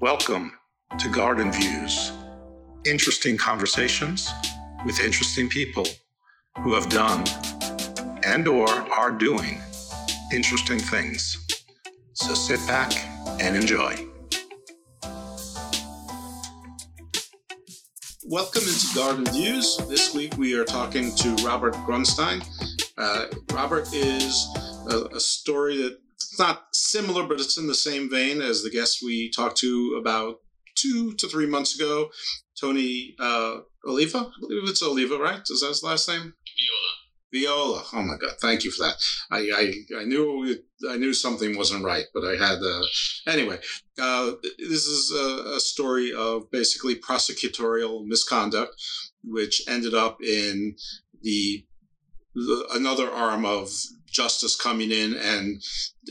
Welcome to Garden Views. Interesting conversations with interesting people who have done and or are doing interesting things. So sit back and enjoy. Welcome into Garden Views. This week we are talking to Robert Grundstein. Uh, Robert is a, a story that it's not similar, but it's in the same vein as the guest we talked to about two to three months ago, Tony uh, Oliva. I believe it's Oliva, right? Is that his last name? Viola. Viola. Oh my God! Thank you for that. I I, I knew it, I knew something wasn't right, but I had uh, anyway. Uh, this is a, a story of basically prosecutorial misconduct, which ended up in the, the another arm of justice coming in and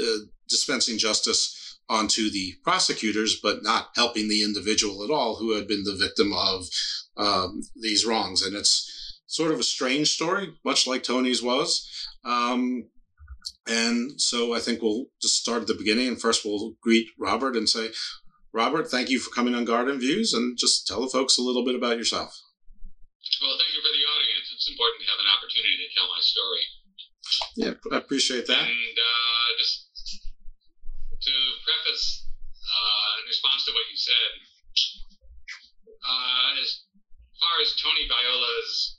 uh, dispensing justice onto the prosecutors, but not helping the individual at all who had been the victim of um, these wrongs. And it's sort of a strange story, much like Tony's was. Um, and so I think we'll just start at the beginning. And first, we'll greet Robert and say, Robert, thank you for coming on Garden Views and just tell the folks a little bit about yourself. Well, thank you for the audience. It's important to have an opportunity to tell my story. Yeah, I appreciate that. And uh, just to preface, uh, in response to what you said, uh, as far as Tony Viola's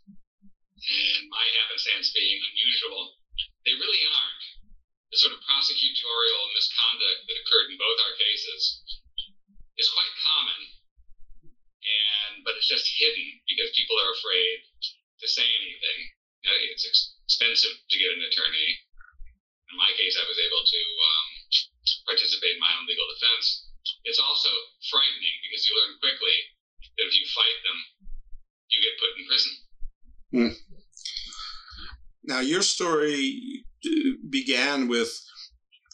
and my happenstance being unusual, they really aren't. The sort of prosecutorial misconduct that occurred in both our cases is quite common, and but it's just hidden because people are afraid to say anything. It's expensive to get an attorney. In my case, I was able to um, participate in my own legal defense. It's also frightening because you learn quickly that if you fight them, you get put in prison. Hmm. Now, your story uh, began with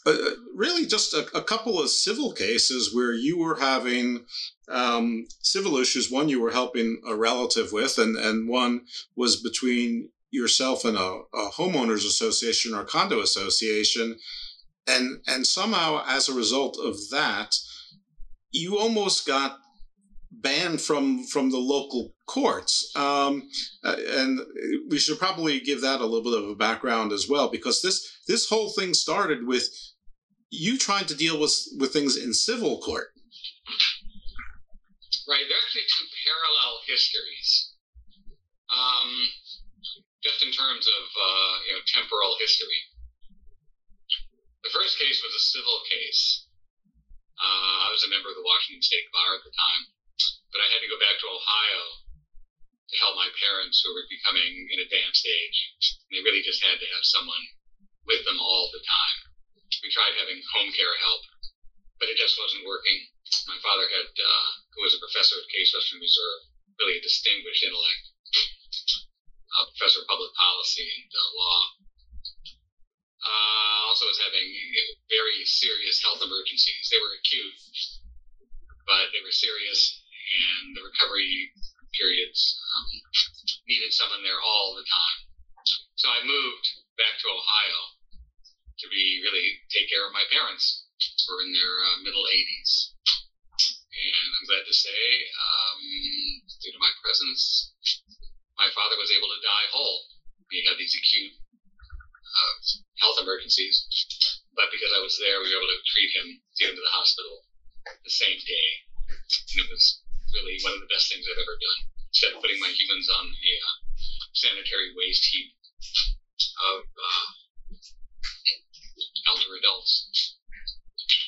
uh, really just a, a, couple of civil cases where you were having um, civil issues. One you were helping a relative with, and, and one was between yourself in a, a homeowners association or condo association. And and somehow as a result of that you almost got banned from from the local courts. Um, uh, and we should probably give that a little bit of a background as well because this this whole thing started with you trying to deal with with things in civil court. Right they're actually two parallel histories. Um, just in terms of uh, you know temporal history. The first case was a civil case. Uh, I was a member of the Washington State Bar at the time, but I had to go back to Ohio to help my parents who were becoming in advanced age. They really just had to have someone with them all the time. We tried having home care help, but it just wasn't working. My father had, uh, who was a professor at Case Western Reserve, really a distinguished intellect uh, professor of public policy and uh, law. Uh, also was having very serious health emergencies. They were acute, but they were serious, and the recovery periods um, needed someone there all the time. So I moved back to Ohio to be really take care of my parents who were in their uh, middle 80s. And I'm glad to say, um, due to my presence, my father was able to die whole. He had these acute uh, health emergencies, but because I was there, we were able to treat him, get him to the hospital the same day. And it was really one of the best things I've ever done. Instead of putting my humans on a uh, sanitary waste heap of uh, elder adults.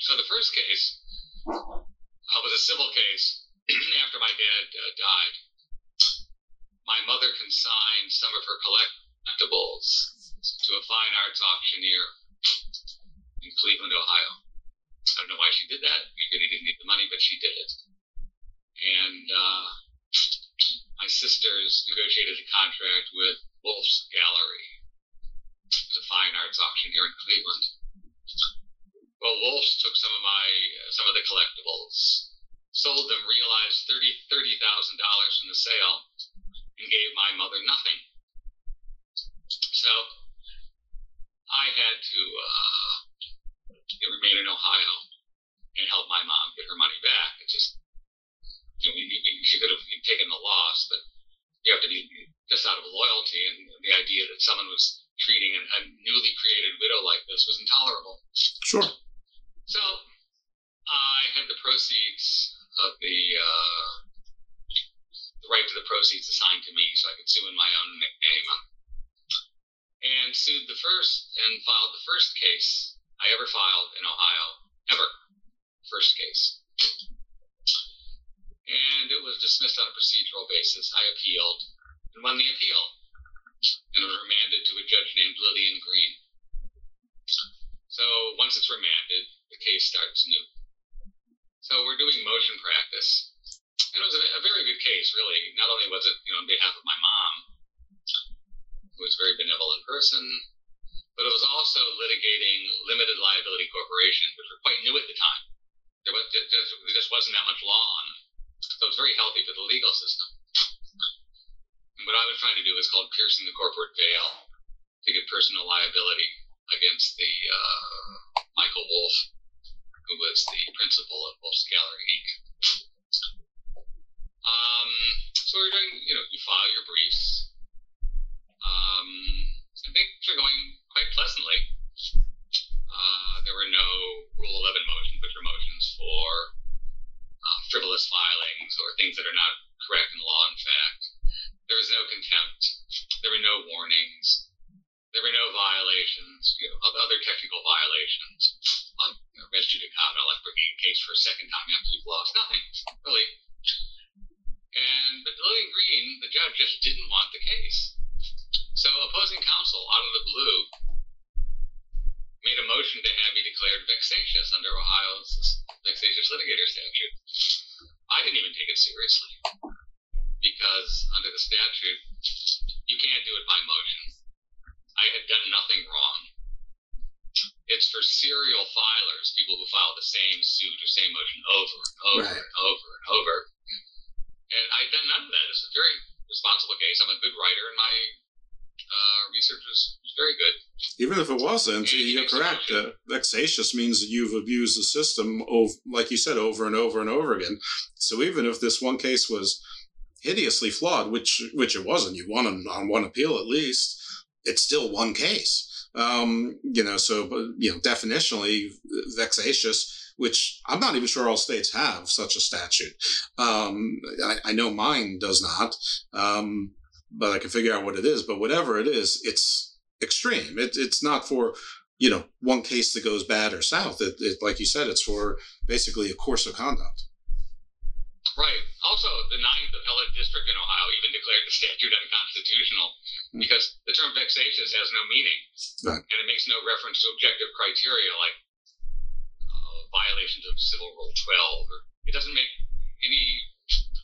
So the first case uh, was a civil case after my dad uh, died my mother consigned some of her collectibles to a fine arts auctioneer in Cleveland, Ohio. I don't know why she did that. Really didn't need the money, but she did it. And uh, my sisters negotiated a contract with Wolf's Gallery. A fine arts auctioneer in Cleveland. Well, Wolf's took some of my some of the collectibles, sold them, realized thirty thirty thousand dollars from the sale, and gave my mother nothing. So I had to uh, remain in Ohio and help my mom get her money back. It's have taken the loss, but you have to be just out of loyalty, and the idea that someone was treating a, a newly created widow like this was intolerable. Sure. So I had the proceeds of the uh, the right to the proceeds assigned to me, so I could sue in my own name, and sued the first and filed the first case I ever filed in Ohio, ever, first case. And it was dismissed on a procedural basis. I appealed and won the appeal, and was remanded to a judge named Lillian Greene. So once it's remanded, the case starts new. So we're doing motion practice. It was a, a, very good case, really. Not only was it, you know, on behalf of my mom, who was a very benevolent person, but it was also litigating limited liability corporations, which were quite new at the time. There, was, there just wasn't that much law on them. So it was very healthy for the legal system. And what I was trying to do was called piercing the corporate veil to get personal liability against the uh, Michael Wolf, who was the principal of Wolf's Gallery Inc. Um, so we're doing, you know, you file your briefs. Um, are going quite pleasantly. Uh, there were no Rule 11 motions, which are motions for uh, frivolous filings or things that are not correct in law and fact. There was no contempt. There were no warnings. There were no violations, you know, other technical violations, like you know, res judicata, like bringing a case for a second time after you've lost. Nothing, really. And but Lillian Greene, the judge, just didn't want the case. So opposing counsel, out of the blue, made a motion to have me declared vexatious under Ohio's vexatious litigator statute. I didn't even take it seriously because under the statute, you can't do it by motion. I had done nothing wrong. It's for serial filers, people who file the same suit or same motion over and over right. and over and over. And I'd done none of that. It's a very responsible case. I'm a good writer, and my uh, research was, very good. Even if it wasn't, and you're correct. Uh, vexatious means that you've abused the system, over, like you said, over and over and over again. So even if this one case was hideously flawed, which which it wasn't, you won on, on one appeal at least. It's still one case. Um, you know, so you know, definitionally vexatious which I'm not even sure all states have such a statute. Um, I, I, know mine does not, um, but I can figure out what it is. But whatever it is, it's extreme. It, it's not for you know one case that goes bad or south. It, it, like you said, it's for basically a course of conduct. Right. Also, the Ninth Appellate District in Ohio even declared the statute unconstitutional hmm. because the term vexatious has no meaning, right. and it makes no reference to objective criteria like violations of Civil Rule 12. Or it doesn't make any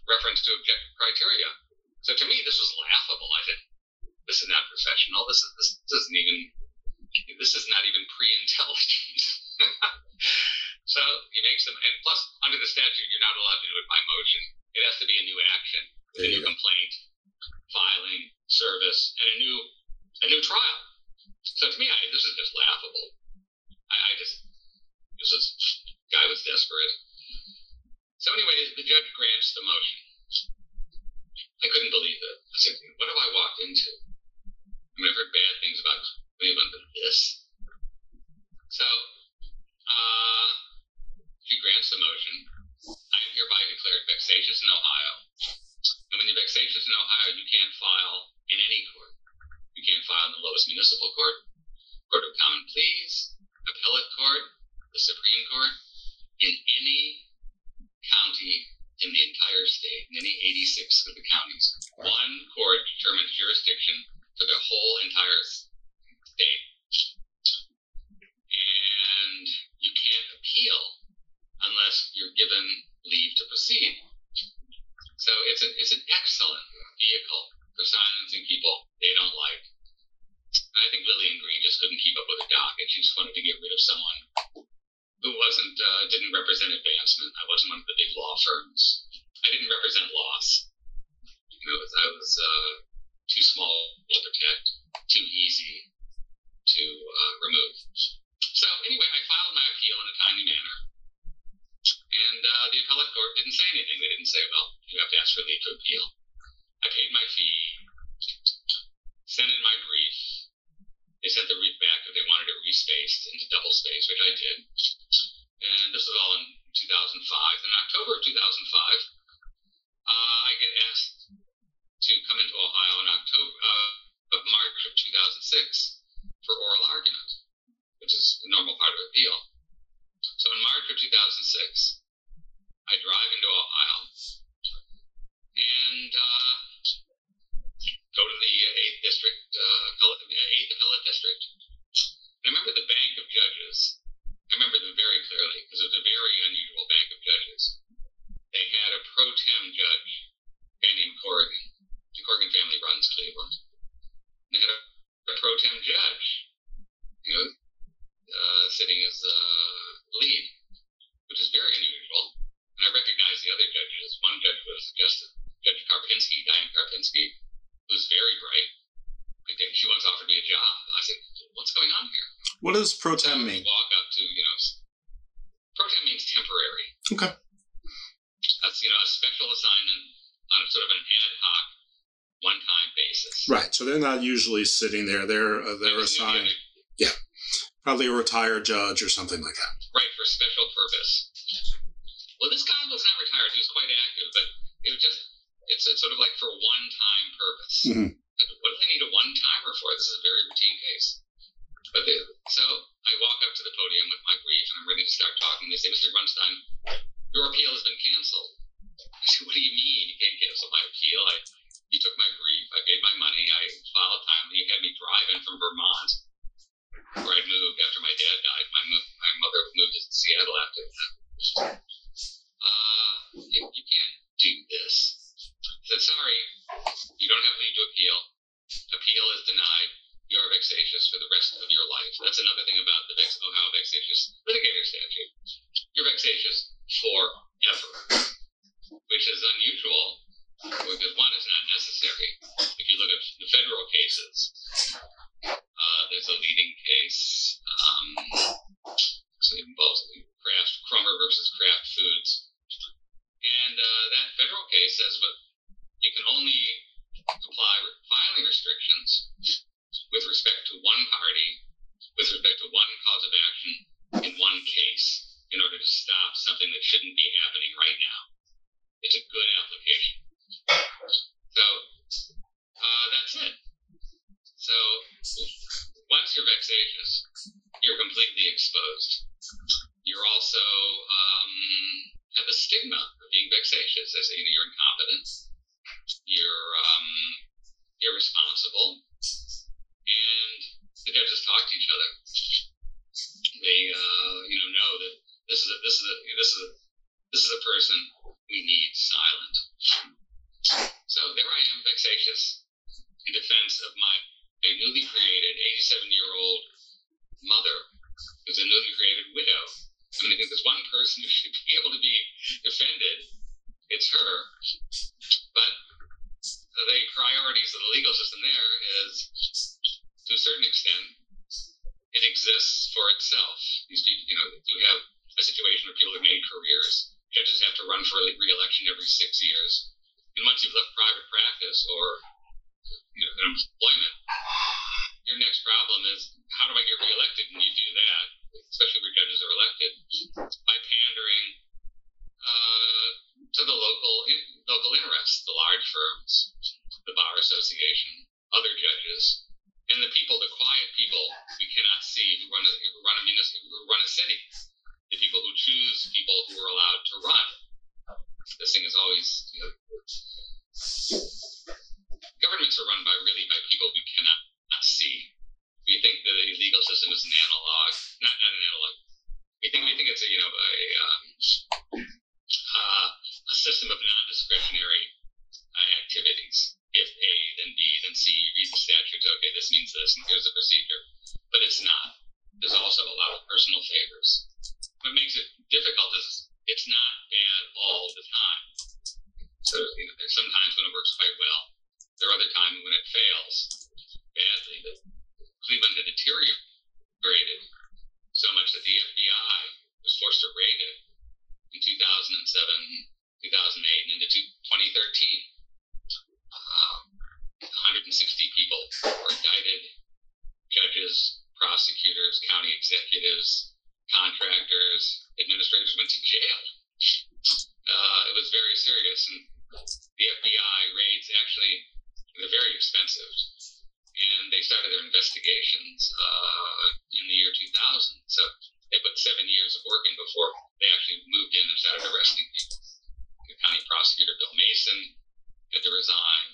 reference to objective criteria. So to me, this was laughable. I said, "This is not professional. This is this, this isn't even this is not even pre-intelligent." so he makes them, and plus under the statute, you're not allowed to do it by motion. It has to be a new action, a new complaint, filing, service, and a new a new trial. So to me, I, this is just laughable. I, I just this is guy was desperate. So, anyways, the judge grants the motion. I couldn't believe it. I said, "What have I walked into?" I mean, I've heard bad things about Cleveland, but this. So, uh, she grants the motion. I'm hereby declared vexatious in Ohio. And when you're vexatious in Ohio, you can't file in any court. You can't file in the lowest municipal court, court of common pleas, appellate court, the Supreme Court in any county in the entire state, in any 86 of the counties. One court determines jurisdiction for the whole entire state. And you can't appeal unless you're given leave to proceed. So it's, a, it's an excellent vehicle for silencing people they don't like. I think Lillian Greene just couldn't keep up with the docket. She just wanted to get rid of someone who wasn't uh, didn't represent advancement. I wasn't one of the big law firms. I didn't represent loss. You know, I was uh, too small to protect, too easy to uh, remove. So anyway, I filed my appeal in a timely manner, and uh, the appellate court didn't say anything. They didn't say, "Well, you have to ask for leave to appeal. I paid my fee, sent in my brief. They sent the brief back if they wanted it respaced into double space, which I did. And this was all in 2005. In October of 2005, uh, I get asked to come into Ohio in October uh, of March of 2006 for oral argument, which is a normal part of appeal. So in March of 2006, I drive into Ohio and uh, go to the 8th District, uh, 8th Appellate District. I remember the bank of judges. I remember them very clearly because it was a very unusual bank of judges. They had a pro tem judge, a guy named Corrigan. The Corrigan family runs Cleveland. And they had a, a pro tem judge, you know, uh, sitting as a lead, which is very unusual. And I recognized the other judges. One judge was Justice Judge Karpinski, Diane Karpinski, who's very bright. I think she once offered me a job. I said, "What's going on here?" What does pro tem mean? Walk up to you know, pro tem means temporary. Okay. That's you know a special assignment on a sort of an ad hoc, one-time basis. Right. So they're not usually sitting there. They're uh, they're assigned. Yeah. Probably a retired judge or something like that. Right for special purpose. Well, this guy was not retired. He was quite active, but it was just it's, it's sort of like for one-time purpose. Mhm. What do they need a one-timer for? This is a very routine case. But they, so I walk up to the podium with my brief and I'm ready to start talking. They say, Mr. Grundstein, your appeal has been canceled. I said, What do you mean you can't cancel my appeal? I, you took my brief, I paid my money, I filed timely, you had me drive in from Vermont, where I moved after my dad died. My, mo- my mother moved to Seattle after that. Uh, you, you can't do this. Said, Sorry, you don't have leave to appeal. Appeal is denied. You are vexatious for the rest of your life. That's another thing about the Vex- Ohio vexatious litigator statute. You're vexatious forever, which is unusual because one is not necessary. If you look at the federal cases, uh, there's a leading case. Um, it involves Kraft Crummer versus Kraft Foods, and uh, that federal case says what you can only apply filing restrictions with respect to one party, with respect to one cause of action in one case, in order to stop something that shouldn't be happening right now. It's a good application. So uh, that's it. So once you're vexatious, you're completely exposed. You're also um, have the stigma of being vexatious. They say you know, you're incompetent, you're um, irresponsible, and the judges talk to each other. They uh, you know know that this is a this is a this is a this is a person we need silent. So there I am, vexatious, in defense of my newly created 87 year old mother who's a newly created widow. I mean, if there's one person who should be able to be defended, it's her. But the priorities of the legal system there is, to a certain extent, it exists for itself. These people, you know, you have a situation where people have made careers. Judges have to run for re-election every six years. And once you've left private practice or you know, employment, your next problem is how do I get reelected? And you do that, especially where judges are elected, by pandering uh, to the local local interests, the large firms, the bar association, other judges, and the people, the quiet people we cannot see who run a, who run a who run a city, the people who choose people who are allowed to run. This thing is always, you know, governments are run by really by people we cannot not see. We think that the legal system is an analog, not not an analog. We think we think it's a you know a um, uh, a system of non-discretionary uh, activities. If A, then B, then C. You read the statutes. Okay, this means this, and here's the procedure. But it's not. There's also a lot of personal favors. What makes it difficult is it's not bad all the time. So you know, there's some times when it works quite well. There are other times when it fails badly. But Cleveland had deteriorated so much that the FBI was forced to raid it in 2007, 2008, and into 2013. Uh, 160 people were indicted judges, prosecutors, county executives, contractors, administrators went to jail. Uh, it was very serious, and the FBI raids actually they're very expensive, and they started their investigations uh, in the year 2000. So they put seven years of work in before they actually moved in and started arresting people. The county prosecutor Bill Mason had to resign.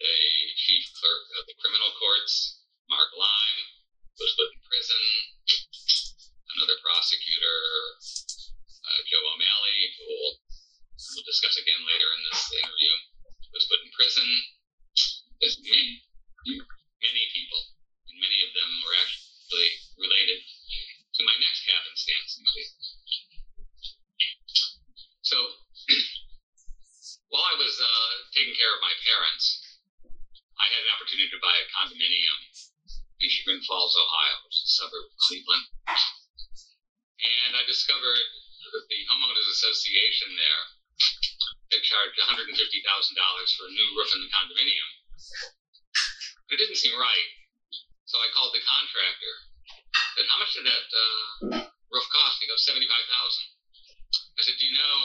The chief clerk of the criminal courts Mark Lime was put in prison. Another prosecutor, uh, Joe O'Malley, who we'll, we'll discuss again later in this interview, was put in prison. There's many, many people, and many of them were actually related to my next happenstance in Cleveland. So, while I was uh, taking care of my parents, I had an opportunity to buy a condominium in Chagrin Falls, Ohio, which is a suburb of Cleveland. And I discovered that the homeowners association there had charged $150,000 for a new roof in the condominium. It didn't seem right, so I called the contractor. Said, "How much did that uh, roof cost?" He goes, 75000 I said, "Do you know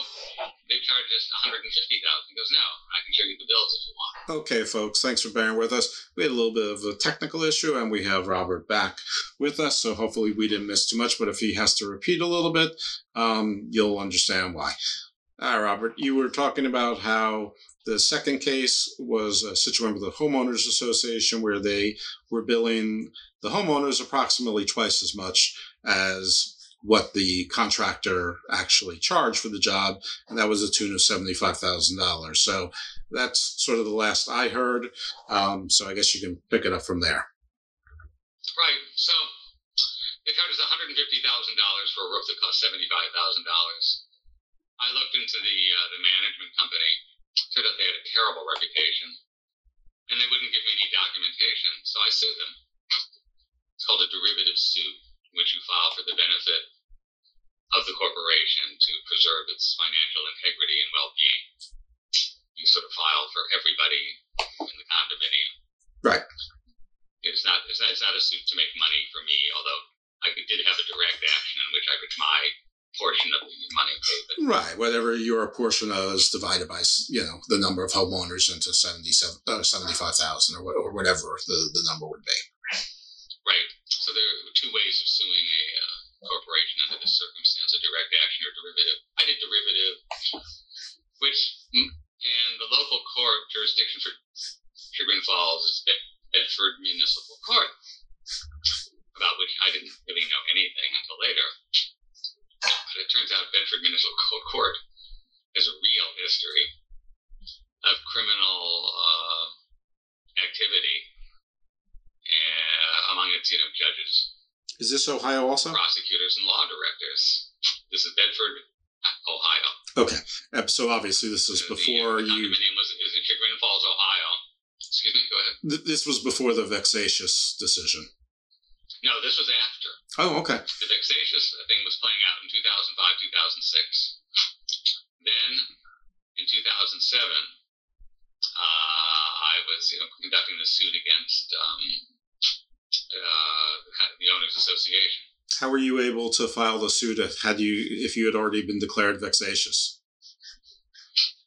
they've charged us 150,000?" He goes, "No, I can show you the bills if you want." Okay, folks, thanks for bearing with us. We had a little bit of a technical issue, and we have Robert back with us, so hopefully we didn't miss too much. But if he has to repeat a little bit, um, you'll understand why. Right, Robert, you were talking about how the second case was a situation with the homeowners association where they were billing the homeowners approximately twice as much as what the contractor actually charged for the job, and that was a tune of seventy-five thousand dollars. So that's sort of the last I heard. Um, so I guess you can pick it up from there. Right. So they charged us $150,000 for a roof that cost $75,000. I looked into the uh, the management company. Turned out they had a terrible reputation, and they wouldn't give me any documentation. So I sued them. It's called a derivative suit, which you file for the benefit of the corporation to preserve its financial integrity and well-being. You sort of file for everybody in the condominium. Right. It's not, it's not, it's not a suit to make money for me, although I did have a direct action in which I could my portion of the money paid. Right. Whatever your portion of is divided by, you know, the number of homeowners into 77, uh, 75,000 or, what, or whatever the, the number would be. Right. So there are two ways of suing a uh, corporation under this circumstance: a direct action or derivative. I did derivative, which mm, and the local court jurisdiction for Chagrin Falls is Bed- Bedford Municipal Court, about which I didn't really know anything until later. But it turns out Bedford Municipal Court has a real history of criminal uh, activity uh, among its, you know, judges, Is this Ohio also? prosecutors, and law directors. This is Bedford, Ohio. Okay. Uh, So obviously this is The- before the, you. condominium was is in Chagrin Falls, Ohio. Excuse me. Go ahead. Th- this was before the vexatious decision. No, this was after. Oh, okay. The vexatious thing was playing out in 2005, 2006. Then, in 2007, uh, I was you know, conducting the suit against um, uh, the owners association. How were you able to file the suit if- had you if you had already been declared vexatious?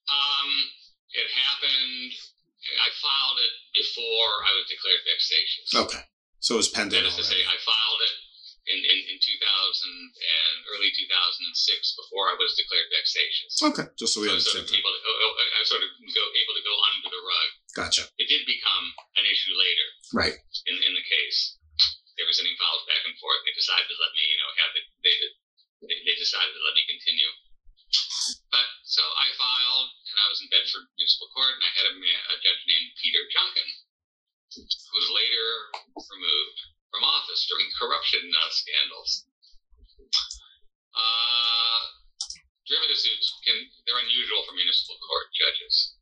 Um, it happened. I filed it before I was declared vexatious. Okay. So it was pending That is to say. I filed it in, in, in 2000 and early 2006 before I was declared vexatious. Okay. Just so we So I was sort of able to, oh, oh, I sort of go, able to go under the rug. Gotcha. It did become an issue later Right. in, in the case. They were sending files back and forth. They decided to let me, you know, have it. They, they, they decided to let me continue. But so I filed, and I was in Bedford Municipal Court, and I had a, man, a judge named Peter Junkin, who was later removed from office during corruption uh, scandals. Uh, derivative suits can they're unusual for municipal court judges.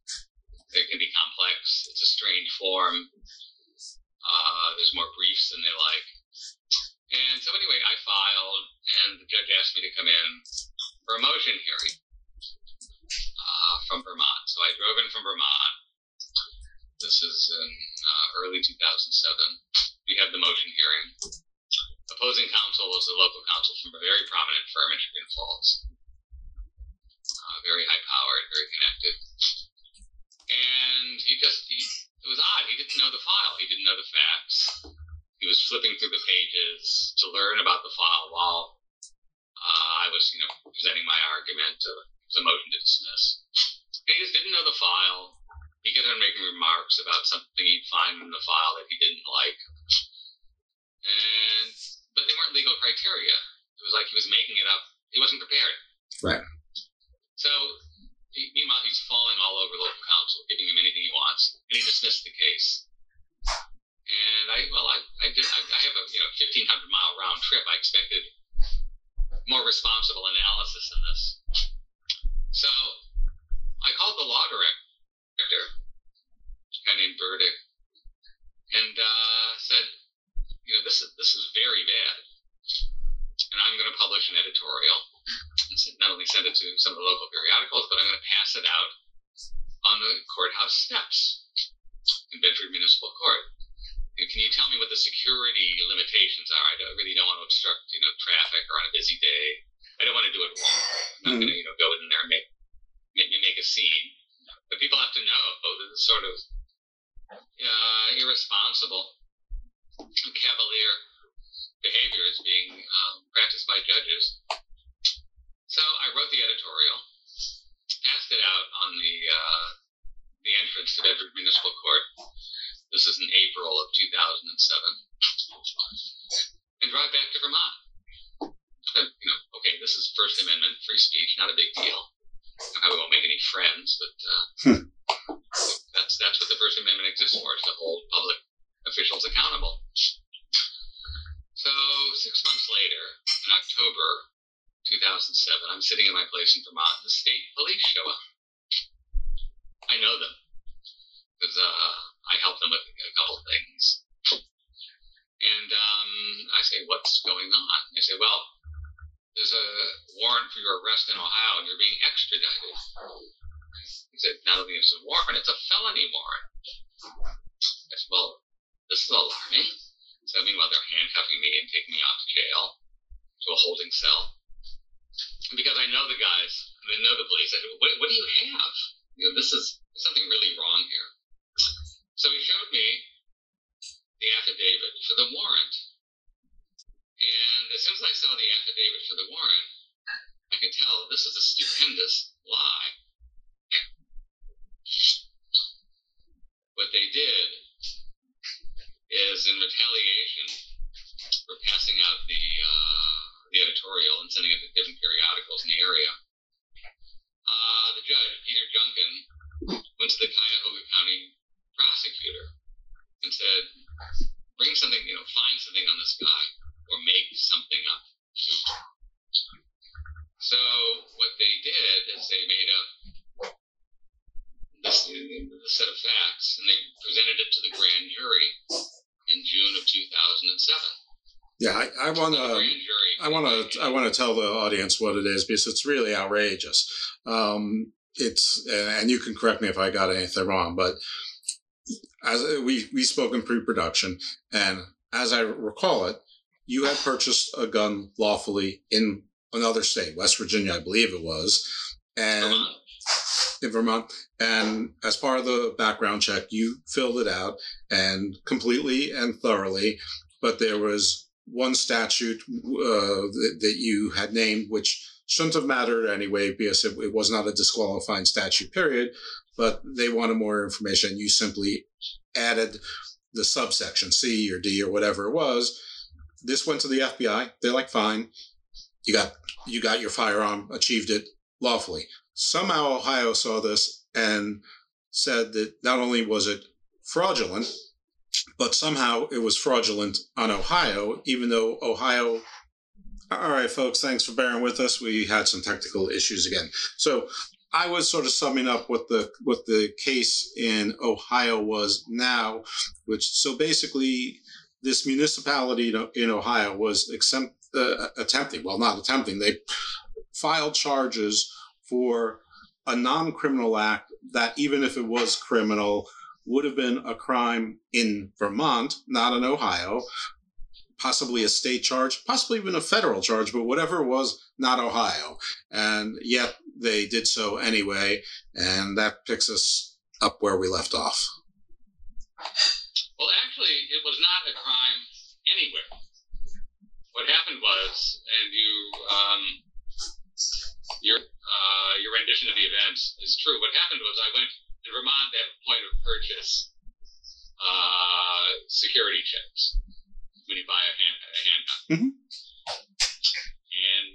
They can be complex. It's a strange form. Uh, there's more briefs than they like. And so anyway, I filed, and the judge asked me to come in for a motion hearing uh, from Vermont. So I drove in from Vermont. This is in uh, early 2007. We had the motion hearing. Opposing counsel was a local counsel from a very prominent firm in Chagrin Falls. Uh, very high powered, very connected. And he just, he, it was odd. He didn't know the file, he didn't know the facts. He was flipping through the pages to learn about the file while uh, I was, you know, presenting my argument. Uh, the motion to dismiss. And he just didn't know the file. He kept on making remarks about something he'd find in the file that he didn't like. And but they weren't legal criteria. It was like he was making it up. He wasn't prepared. Right. So he, meanwhile, he's falling all over local council, giving him anything he wants, and he dismissed the case. And I, well, I, I did. I, I have a you know 1,500 mile round trip. I expected more responsible analysis in this. So I called the law director, a guy named Burdick, and uh, said, you know, this is this is very bad, and I'm going to publish an editorial. And said, not only send it to some of the local periodicals, but I'm going to pass it out on the courthouse steps in Bedford Municipal Court. Can you tell me what the security limitations are? I really don't want to obstruct, you know, traffic or on a busy day. I don't want to do it wrong. I'm not mm-hmm. going to, you know, go in there and make, make make a scene. People have to know oh, this sort of uh, irresponsible, cavalier behavior is being um, practiced by judges. So I wrote the editorial, passed it out on the uh, the entrance to Bedford Municipal Court this is in April of 2007. And drive back to Vermont. Uh, you know, okay, this is First Amendment, free speech, not a big deal. I won't make any friends, but uh, hmm. that's that's what the First Amendment exists for: is to hold public officials accountable. So six months later, in October 2007, I'm sitting in my place in Vermont. The state police show up. I know them because uh, I helped them with a couple things. And um, I say, what's going on? They say, well, there's a warrant for your arrest in Ohio and you're being extradited. He said, not only is it a warrant, it's a felony warrant. I said, well, this is alarming. So meanwhile, they're handcuffing me and taking me off to jail, to a holding cell. Because I know the guys, they know the police, I said, what, what do you have? You know, this is something really wrong here. So he showed me the affidavit for the warrant. And as soon as I saw the affidavit for the warrant, I could tell this is a stupendous lie. What they did is, in retaliation for passing out the uh, the editorial and sending it to different periodicals in the area, uh, the judge Peter Junkin went to the Cuyahoga County prosecutor and said, bring something, you know, find something on this guy or make something up. So what they did is they made up this, this set of facts and they presented it to the grand jury in June of 2007. Yeah, I, I want to. I want to. I want to tell the audience what it is because it's really outrageous. Um, it's and you can correct me if I got anything wrong, but as we we spoke in pre-production, and as I recall it, you had purchased a gun lawfully in another state, West Virginia, I believe it was, and in Vermont. And as part of the background check, you filled it out and completely and thoroughly. But there was one statute uh, that, that you had named, which shouldn't have mattered anyway because it, it was not a disqualifying statute, period but they wanted more information. You simply added the subsection C or D or whatever it was. This went to the FBI. They're like, fine, you got you got your firearm, achieved it lawfully. Somehow Ohio saw this and said that not only was it fraudulent, but somehow it was fraudulent on Ohio, even though Ohio. All right, folks, thanks for bearing with us. We had some technical issues again. So I was sort of summing up what the what the case in Ohio was now, which so basically this municipality in Ohio was exempt, uh, attempting, well, not attempting, they filed charges for a non-criminal act that even if it was criminal would have been a crime in Vermont, not in Ohio, possibly a state charge, possibly even a federal charge, but whatever it was, not Ohio. And yet they did so anyway, and that picks us up where we left off. Well, actually, it was not a crime anywhere. What happened was, and you, um, your uh, your rendition of the events is true. What happened was, I went in Vermont. They have a point of purchase uh, security checks when you buy a, hand, a handgun, Mhm. and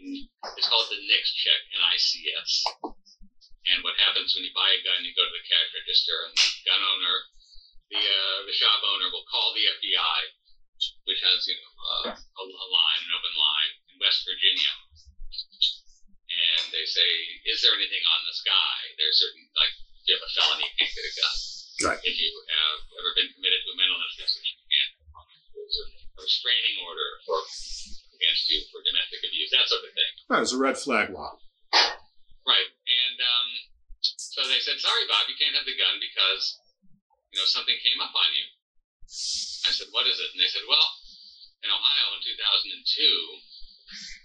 it's called the NICS check, N-I-C-S. And what happens when you buy a gun? You go to the cash register, and the gun owner the uh, the shop owner will call the FBI, which has you know uh, a, a line, an open line in West Virginia, and they say, "Is there anything on this guy?" There's certain like if you have a felony, you can't get a gun. Right. If you have ever been committed to a mental institution, you can't. There's a restraining order for against you for domestic abuse, that sort of thing. That was a red flag law. Right. And um, so they said, sorry, Bob, you can't have the gun because, you know, something came up on you. I said, what is it? And they said, well, in Ohio in 2002,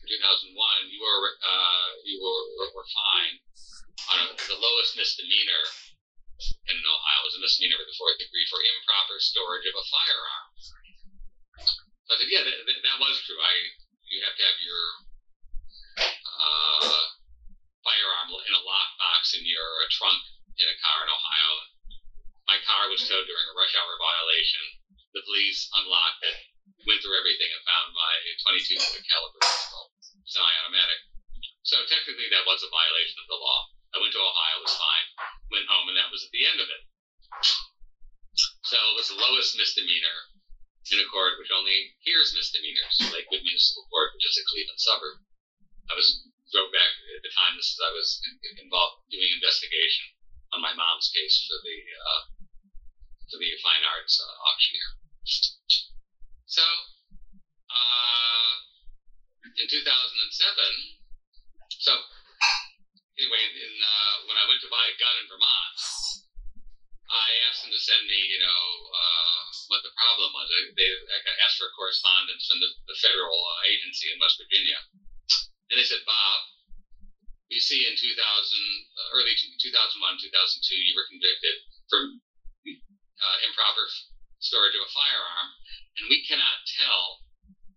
2001, you were, uh, you were, were, were fined on a, the lowest misdemeanor in Ohio was a misdemeanor with the fourth degree for improper storage of a firearm. So I said, yeah, that, that, that was true. I, you have to have your, uh, firearm in a lockbox in your trunk in a car in Ohio. My car was towed during a rush hour violation. The police unlocked it, went through everything, and found my 22 caliber pistol, semi-automatic. So technically, that was a violation of the law. I went to Ohio, was fine, went home, and that was at the end of it. So it was the lowest misdemeanor in a court which only hears misdemeanors, Lakewood Municipal Court, which is a Cleveland suburb. I was drove back at the time. This is I was involved doing investigation on my mom's case for the uh, for a fine arts uh, auctioneer. So uh, in 2007, so anyway, in uh, when I went to buy a gun in Vermont, I asked them to send me, you know, uh, what the problem was. They asked for correspondence from the, the federal uh, agency in West Virginia. And they said, Bob, you see in 2000, uh, early 2001, 2002, you were convicted for uh, improper storage of a firearm, and we cannot tell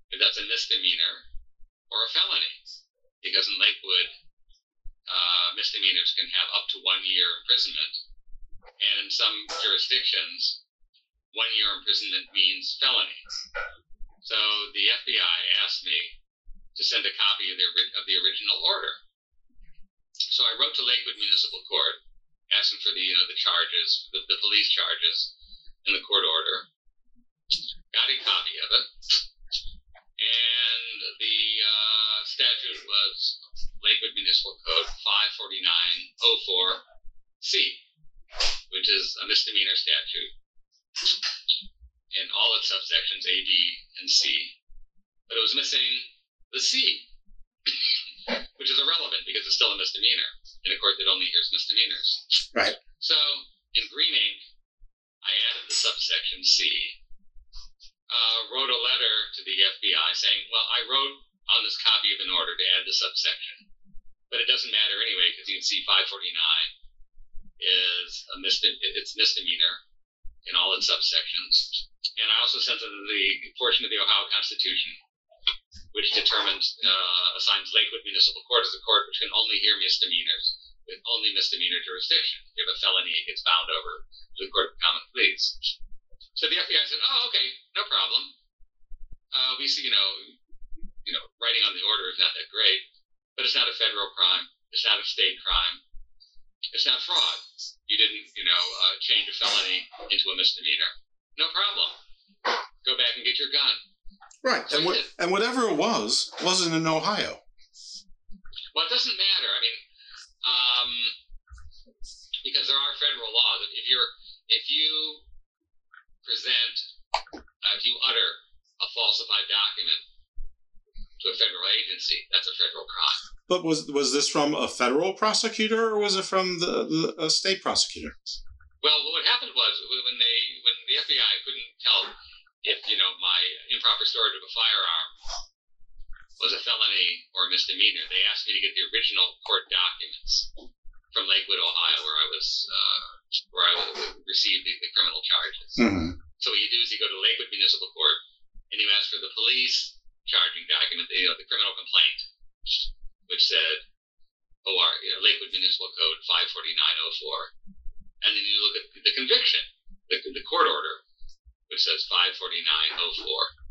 if that's a misdemeanor or a felony, because in Lakewood, uh, misdemeanors can have up to one year imprisonment, and in some jurisdictions, one year imprisonment means felony. So the FBI asked me to send a copy of the, of the original order. So I wrote to Lakewood Municipal Court asking for the you know the charges, the, the police charges, and the court order. Got a copy of it, and the uh, statute was Lakewood Municipal Code 54904C, which is a misdemeanor statute in all its subsections A, B, and C. But it was missing the C, which is irrelevant because it's still a misdemeanor in a court that only hears misdemeanors. Right. So in Greening, I added the subsection C, uh, wrote a letter to the FBI saying, well, I wrote on this copy of an order to add the subsection, but it doesn't matter anyway because you can see 549 is a misde- it's misdemeanor in all its subsections. And I also sent them the portion of the Ohio Constitution which determines uh, assigns Lakewood Municipal Court as a court which can only hear misdemeanors with only misdemeanor jurisdiction. If you have a felony, it gets bound over to the Court of Common Pleas. So the FBI said, "Oh, okay, no problem. Uh, we see, you know, you know, writing on the order is not that great, but it's not a federal crime. It's not a state crime. It's not fraud. You didn't, you know, uh, change a felony into a misdemeanor. No problem. Go back and get your gun." Right. And what and whatever it was wasn't in Ohio. Well, it doesn't matter. I mean, um, because there are federal laws. If you're, if you present, uh, if you utter a falsified document to a federal agency, that's a federal crime. But was was this from a federal prosecutor or was it from the, the a state prosecutor? Well, what happened was when they when the FBI couldn't tell if you know my improper storage of a firearm was a felony or a misdemeanor, they asked me to get the original court documents from Lakewood, Ohio, where I was uh, where I received the, the criminal charges. Mm-hmm. So what you do is you go to Lakewood Municipal Court and you ask for the police charging document, you know, the criminal complaint, which said OR, you know, Lakewood Municipal Code 54904. And then you look at the conviction, the, the court order, which says 54904.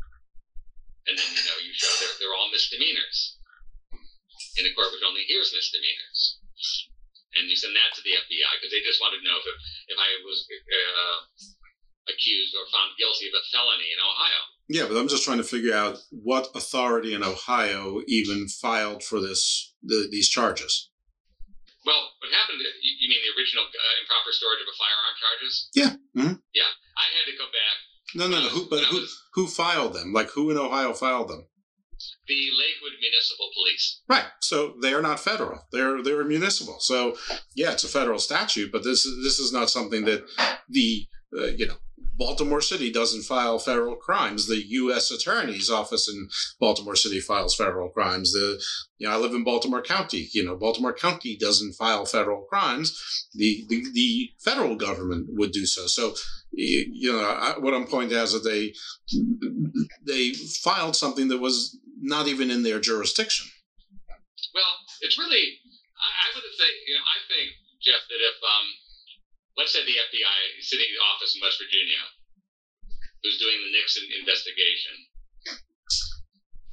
And then, you know, you show they're, they're all misdemeanors in a court which only hears misdemeanors. And you send that to the FBI because they just wanted to know if, if I was uh, accused or found guilty of a felony in Ohio. Yeah, but I'm just trying to figure out what authority in Ohio even filed for this the, these charges. Well, what happened? You, you mean the original uh, improper storage of a firearm charges? Yeah. Mm-hmm. Yeah, I had to go back. No, no, no. Who, but who, who filed them? Like who in Ohio filed them? The Lakewood Municipal Police. Right. So they are not federal. They're they're municipal. So yeah, it's a federal statute, but this this is not something that the uh, you know Baltimore City doesn't file federal crimes. The U.S. Attorney's Office in Baltimore City files federal crimes. The you know I live in Baltimore County. You know Baltimore County doesn't file federal crimes. The the, the federal government would do so. So you know I, what I'm pointing out is that they they filed something that was not even in their jurisdiction. Well, it's really I, I would say you know I think Jeff that if um let's say the FBI sitting in the office in West Virginia, who's doing the Nixon investigation,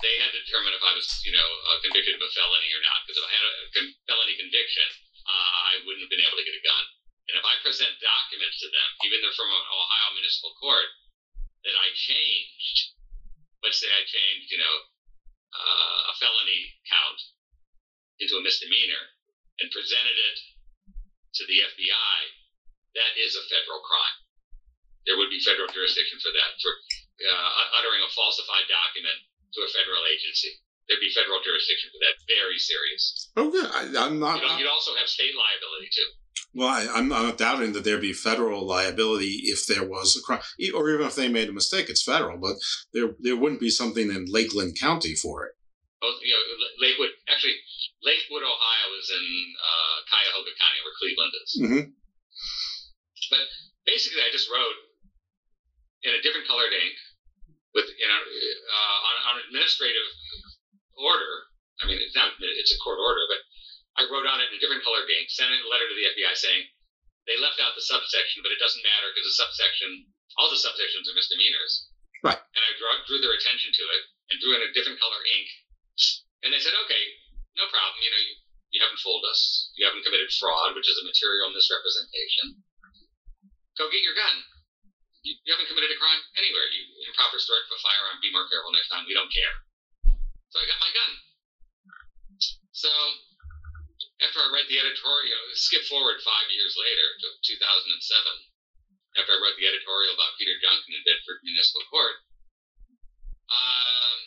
they had to determine if I was, you know, uh, convicted of a felony or not. Because if I had a con- felony conviction, uh, I wouldn't have been able to get a gun. And if I present documents to them, even though from an Ohio municipal court, that I changed, let's say I changed, you know, uh, a felony count into a misdemeanor and presented it to the FBI, that is a federal crime. There would be federal jurisdiction for that, for uh, uttering a falsified document to a federal agency. There'd be federal jurisdiction for that. Very serious. Okay, I, am not. You'd, you'd, also have state liability too. Well, I, am not doubting that there'd be federal liability if there was a crime, or even if they made a mistake, it's federal. But there, there wouldn't be something in Lakeland County for it. Oh, you know, Lakewood. Actually, Lakewood, Ohio, is in uh, Cuyahoga County, where Cleveland is. Mm-hmm. But basically, I just wrote in a different colored ink with you know uh, on, on administrative order. I mean, it's not it's a court order, but I wrote on it in a different colored ink, sent a letter to the FBI saying they left out the subsection, but it doesn't matter because the subsection, all the subsections are misdemeanors. Right. And I drew, drew their attention to it and drew in a different color ink, and they said, okay, no problem. You know, you, you haven't fooled us. You haven't committed fraud, which is a material misrepresentation go get your gun. You, you haven't committed a crime anywhere. You improper storage of a firearm. Be more careful next time. We don't care. So I got my gun. So after I read the editorial, skip forward five years later to 2007, after I wrote the editorial about Peter Junkin in Bedford Municipal Court, um,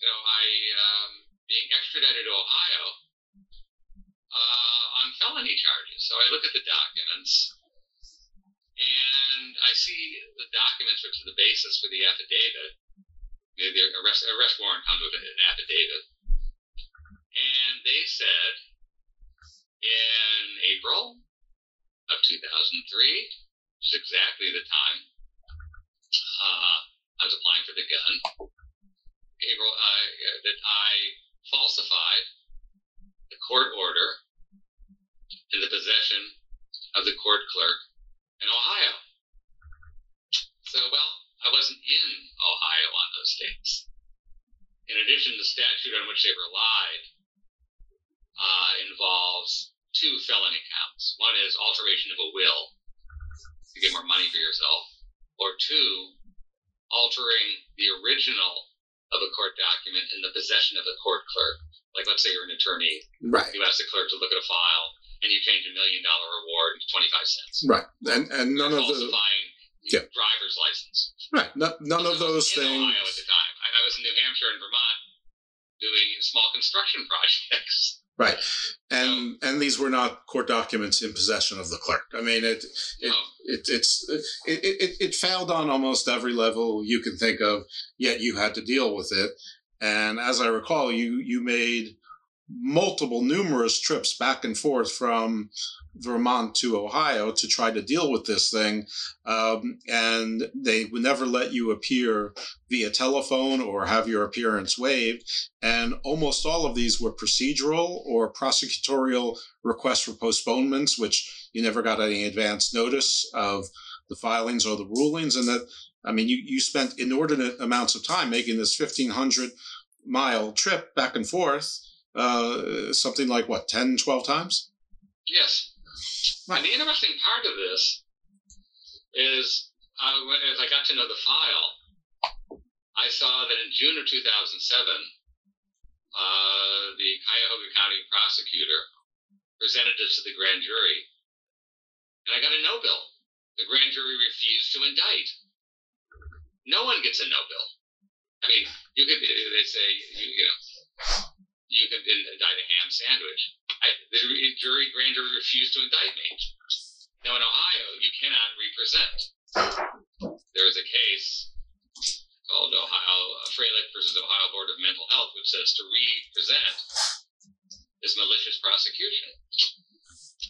you know, I um, being extradited to Ohio uh, on felony charges. So I look at the documents and I see the documents which are the basis for the affidavit. The, arrest, arrest warrant comes with an affidavit. And they said in April of 2003, which is exactly the time uh, I was applying for the gun, April, uh, that I falsified the court order in the possession of the court clerk in Ohio. So, well, I wasn't in Ohio on those dates. In addition, the statute on which they relied uh, involves two felony counts. One is alteration of a will to get more money for yourself, or two, altering the original of a court document in the possession of the court clerk. Like, let's say you're an attorney, right? You ask the clerk to look at a file, and you change a million dollar reward into 25 cents. Right. And and none You're of the falsifying yeah. driver's license. right. No, none of those in things. Ohio at the time. I, was in New Hampshire and Vermont doing small construction projects. Right, and and these were not court documents in possession of the clerk. I mean, it it No. it it's it, it it failed on almost every level you can think of. Yet you had to deal with it, and as I recall, you you made multiple, numerous trips back and forth from Vermont to Ohio to try to deal with this thing, um, and they would never let you appear via telephone or have your appearance waived. And almost all of these were procedural or prosecutorial requests for postponements, which you never got any advance notice of the filings or the rulings. And that, I mean, you, you spent inordinate amounts of time making this 1,500 mile trip back and forth, uh, something like what, 10, 12 times? Yes. Right. And the interesting part of this is, when- as I got to know the file, I saw that in June of 2007, uh, the Cuyahoga County prosecutor presented this to the grand jury, and I got a no bill. The grand jury refused to indict. No one gets a no bill. I mean, you could, they say, you, you know, you could indict a ham sandwich. I, the jury grand jury refused to indict me. Now in Ohio, you cannot represent. There is a case called Ohio uh, Froehlich versus Ohio Board of Mental Health, which says to represent is malicious prosecution.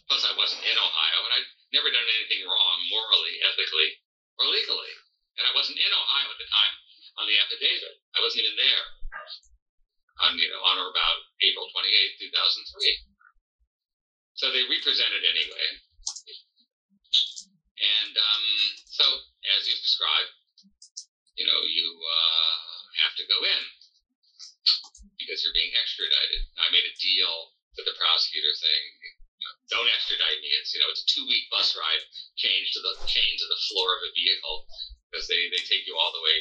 Plus, I wasn't in Ohio, and I'd never done anything wrong morally, ethically, or legally. And I wasn't in Ohio at the time on the affidavit. I wasn't even there on you know on or about April 28, 2003. So they represented anyway. And um, so, as you've described, you know, you uh, have to go in because you're being extradited. I made a deal with the prosecutor saying, "Don't extradite me. It's you know, it's a two-week bus ride, change to the chain to the floor of a vehicle because they they take you all the way.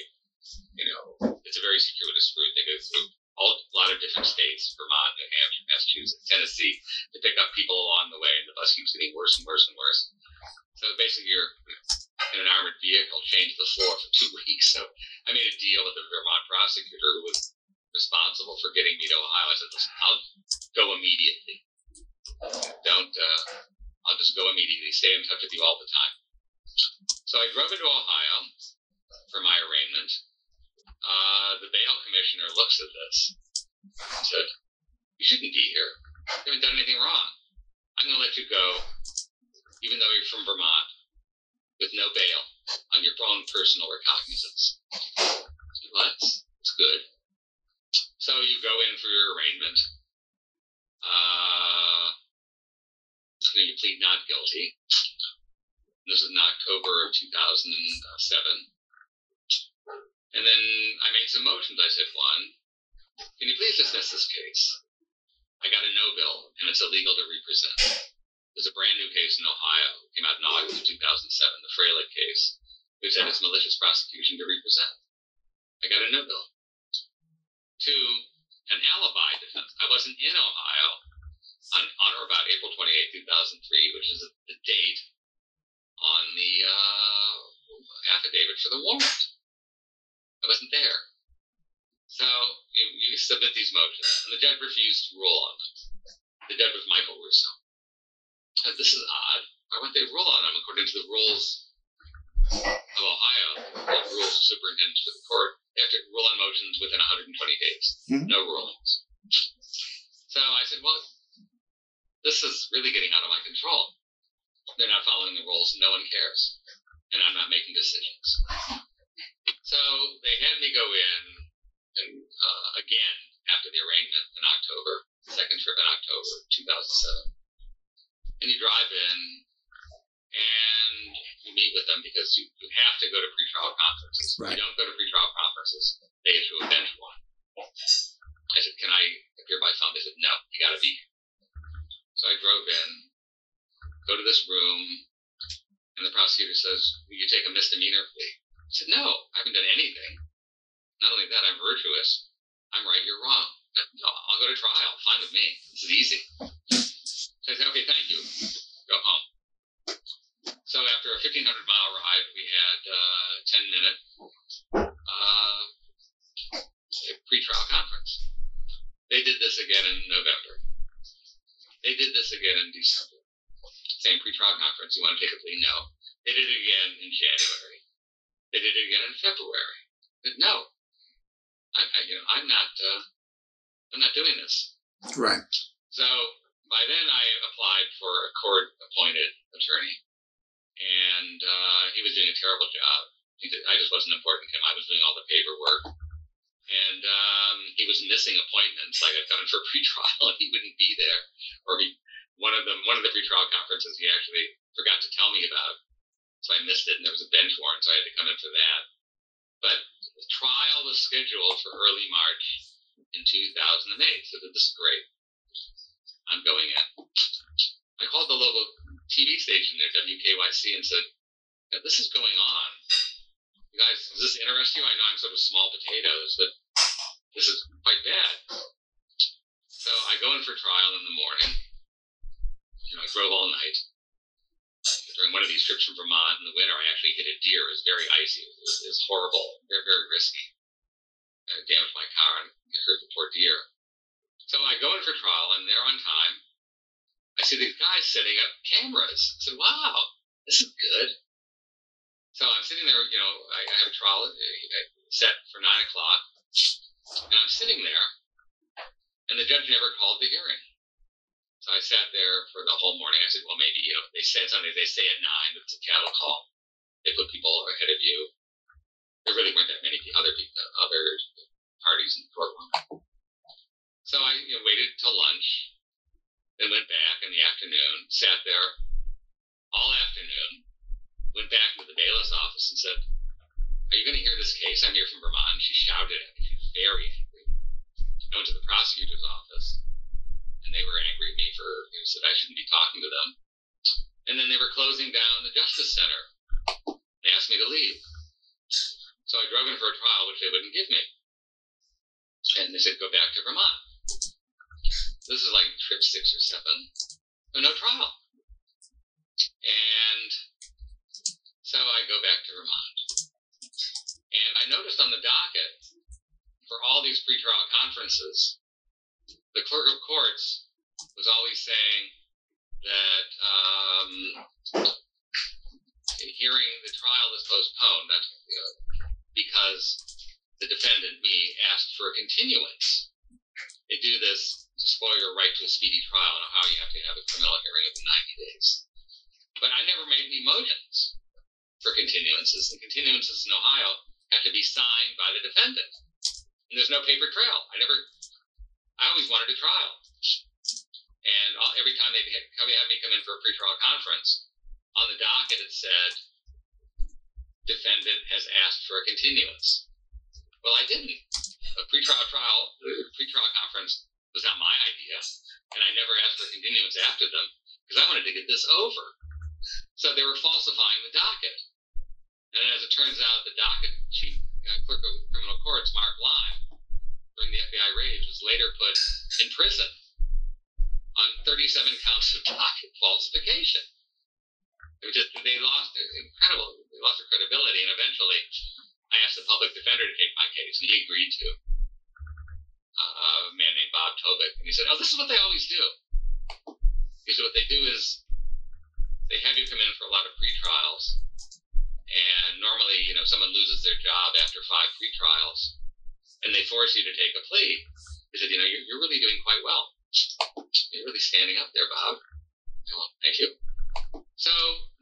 You know, it's a very circuitous route. They go through all, a lot of different states, Vermont, New Hampshire, Massachusetts, Tennessee, to pick up people along the way, and the bus keeps getting worse and worse and worse. So basically, you're in an armored vehicle, chained to the floor for two weeks. So I made a deal with the Vermont prosecutor who was responsible for getting me to Ohio. I said, I'll go immediately. Don't, uh, I'll just go immediately. Stay in touch with you all the time. So I drove into Ohio for my arraignment. Uh, the bail commissioner looks at this and said, You shouldn't be here. You haven't done anything wrong. I'm going to let you go, even though you're from Vermont, with no bail on your own personal recognizance. Well, that's, that's good. So you go in for your arraignment. Uh, you, you plead not guilty. This is in October of 2007. And then I made some motions. I said, one, can you please dismiss this case? I got a no bill, and it's illegal to represent. There's a brand new case in Ohio, came out in August of 2007, the Froehlich case, who said it's malicious prosecution to represent. I got a no bill. Two, an alibi defense. I wasn't in Ohio on, on or about April 28, 2003, which is the date on the uh, affidavit for the warrant. I wasn't there. So you, you submit these motions, and the judge refused to rule on them. The judge was Michael Russo. And this is odd. Why wouldn't they rule on them according to the rules of Ohio, the rules of superintendent of the court? They have to rule on motions within 120 days. Mhm. No rulings. So I said, well, this is really getting out of my control. They're not following the rules. No one cares. And I'm not making decisions. So they had me go in and uh, again after the arraignment in October, second trip in October 2007. And you drive in and you meet with them because you, you have to go to pretrial conferences. If you don't go to pretrial conferences, they issue a bench warrant. I said, Can I appear by phone? They said, No, you got to be here. So I drove in, go to this room, and the prosecutor says, Will you take a misdemeanor plea? I said, No, I haven't done anything. Not only that, I'm virtuous. I'm right, you're wrong. I'll go to trial. Fine with me. This is easy. So I said, Okay, thank you. Go home. So after a 1,500 mile ride, we had uh, 10 minute uh, pre-trial conference. They did this again in November. They did this again in December. Same pre-trial conference. You want to take a plea? No. They did it again in January. They did it again in February. But no, I, I, you know, I'm not. Uh, I'm not doing this. Right. So by then, I applied for a court-appointed attorney, and uh, he was doing a terrible job. Did, I just wasn't important to him. I was doing all the paperwork, and um, he was missing appointments. Like I'd come in for pretrial, and he wouldn't be there. Or he, one of them, one of the pretrial conferences, he actually forgot to tell me about, so I missed it. And there was a bench warrant, so I had to come in for that. But the trial was scheduled for early March in 2008. So this is great. I'm going in. I called the local TV station there, WKYC, and said, "This is going on. You guys, does this interest you? I know I'm sort of small potatoes, but this is quite bad." So I go in for trial in the morning. You know, I drove all night. During one of these trips from Vermont in the winter, I actually hit a deer. It was very icy. It was, it was horrible, very, very risky. I damaged my car and hurt the poor deer. So I go in for trial. I'm there on time. I see these guys setting up cameras. I said, wow, this is good. So I'm sitting there, you know, I, I have a trial uh, set for 9 o'clock. And I'm sitting there. And the judge never called the hearing. So I sat there for the whole morning. I said, well, maybe, you know, they said something, they say at 9, it's a cattle call. They put people ahead of you. There really weren't that many other people, other parties in the courtroom. So I you know, waited till lunch, then went back in the afternoon, sat there all afternoon, went back into the bailiff's office and said, Are you going to hear this case? I'm here from Vermont. And she shouted at me. She was very angry. I went to the prosecutor's office, and they were angry at me for, you know, said I shouldn't be talking to them. And then they were closing down the Justice Center. They asked me to leave. So I drove in for a trial, which they wouldn't give me. And they said, Go back to Vermont. This is like trip six or seven. No trial. And so I go back to Vermont. And I noticed on the docket for all these pretrial conferences, the clerk of courts was always saying that um, hearing the trial is postponed because the defendant, me, asked for a continuance. They do this to spoil your right to a speedy trial and how you have to have a criminal hearing within 90 days. But I never made any motions for continuances, and continuances in Ohio have to be signed by the defendant. And there's no paper trail. I never, I always wanted a trial. And all, every time they had me come in for a pretrial conference, on the docket it said, defendant has asked for a continuance. Well, I didn't. A pretrial trial, a pretrial conference was not my idea, and I never asked for continuance after them because I wanted to get this over. So they were falsifying the docket. And as it turns out, the docket chief uh, clerk of criminal courts, Mark Lime, during the FBI raids, was later put in prison on 37 counts of docket falsification. It was just they lost incredible, they lost their credibility, and eventually, I asked the public defender to take my case, and he agreed to uh, a man named Bob Tobik, and he said, "Oh, this is what they always do." He said, "What they do is they have you come in for a lot of pre-trials, and normally, you know, someone loses their job after five pre-trials, and they force you to take a plea." He said, "You know, you're, you're really doing quite well. You're really standing up there, Bob." Well, thank you. So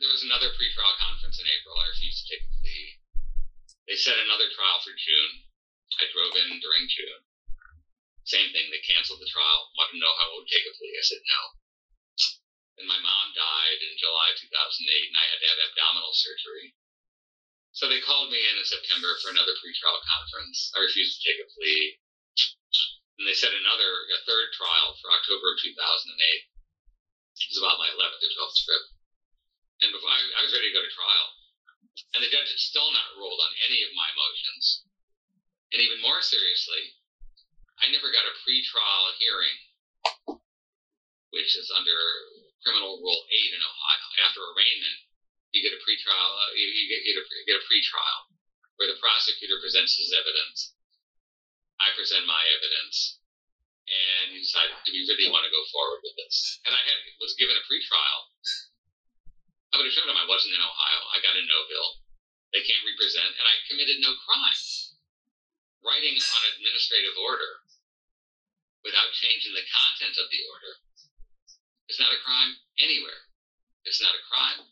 there was another pre-trial conference in April. I refused to take a plea. They set another trial for June. I drove in during June. Same thing, they canceled the trial, wanted to know how I would take a plea. I said no. And my mom died in July 2008, and I had to have abdominal surgery. So they called me in in September for another pretrial conference. I refused to take a plea. And they set another, a third trial for October of 2008. It was about my 11th or 12th trip. And before I, I was ready to go to trial. And the judge had still not ruled on any of my motions. And even more seriously, I never got a pre-trial hearing, which is under Criminal Rule 8 in Ohio. After arraignment, you get a pre-trial, uh, you, you, get, you, get a, you a pre-trial where the prosecutor presents his evidence. I present my evidence, and he decided, do we really want to go forward with this? And I had was given a pretrial. I would have shown him I wasn't in Ohio. I got a no bill. They can't represent, and I committed no crime. Writing on an administrative order without changing the content of the order is not a crime anywhere. It's not a crime.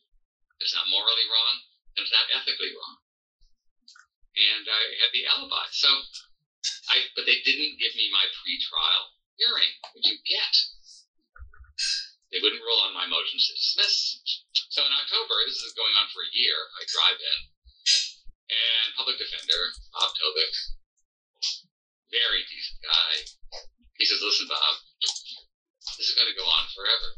It's not morally wrong, and it's not ethically wrong. And I had the alibi. So I, but they didn't give me my pre-trial hearing, which you get. They wouldn't rule on my motions to dismiss. So in October, this is going on for a year, I drive in, and public defender, Bob Tobik, very decent guy, he says, listen, Bob, this is going to go on forever.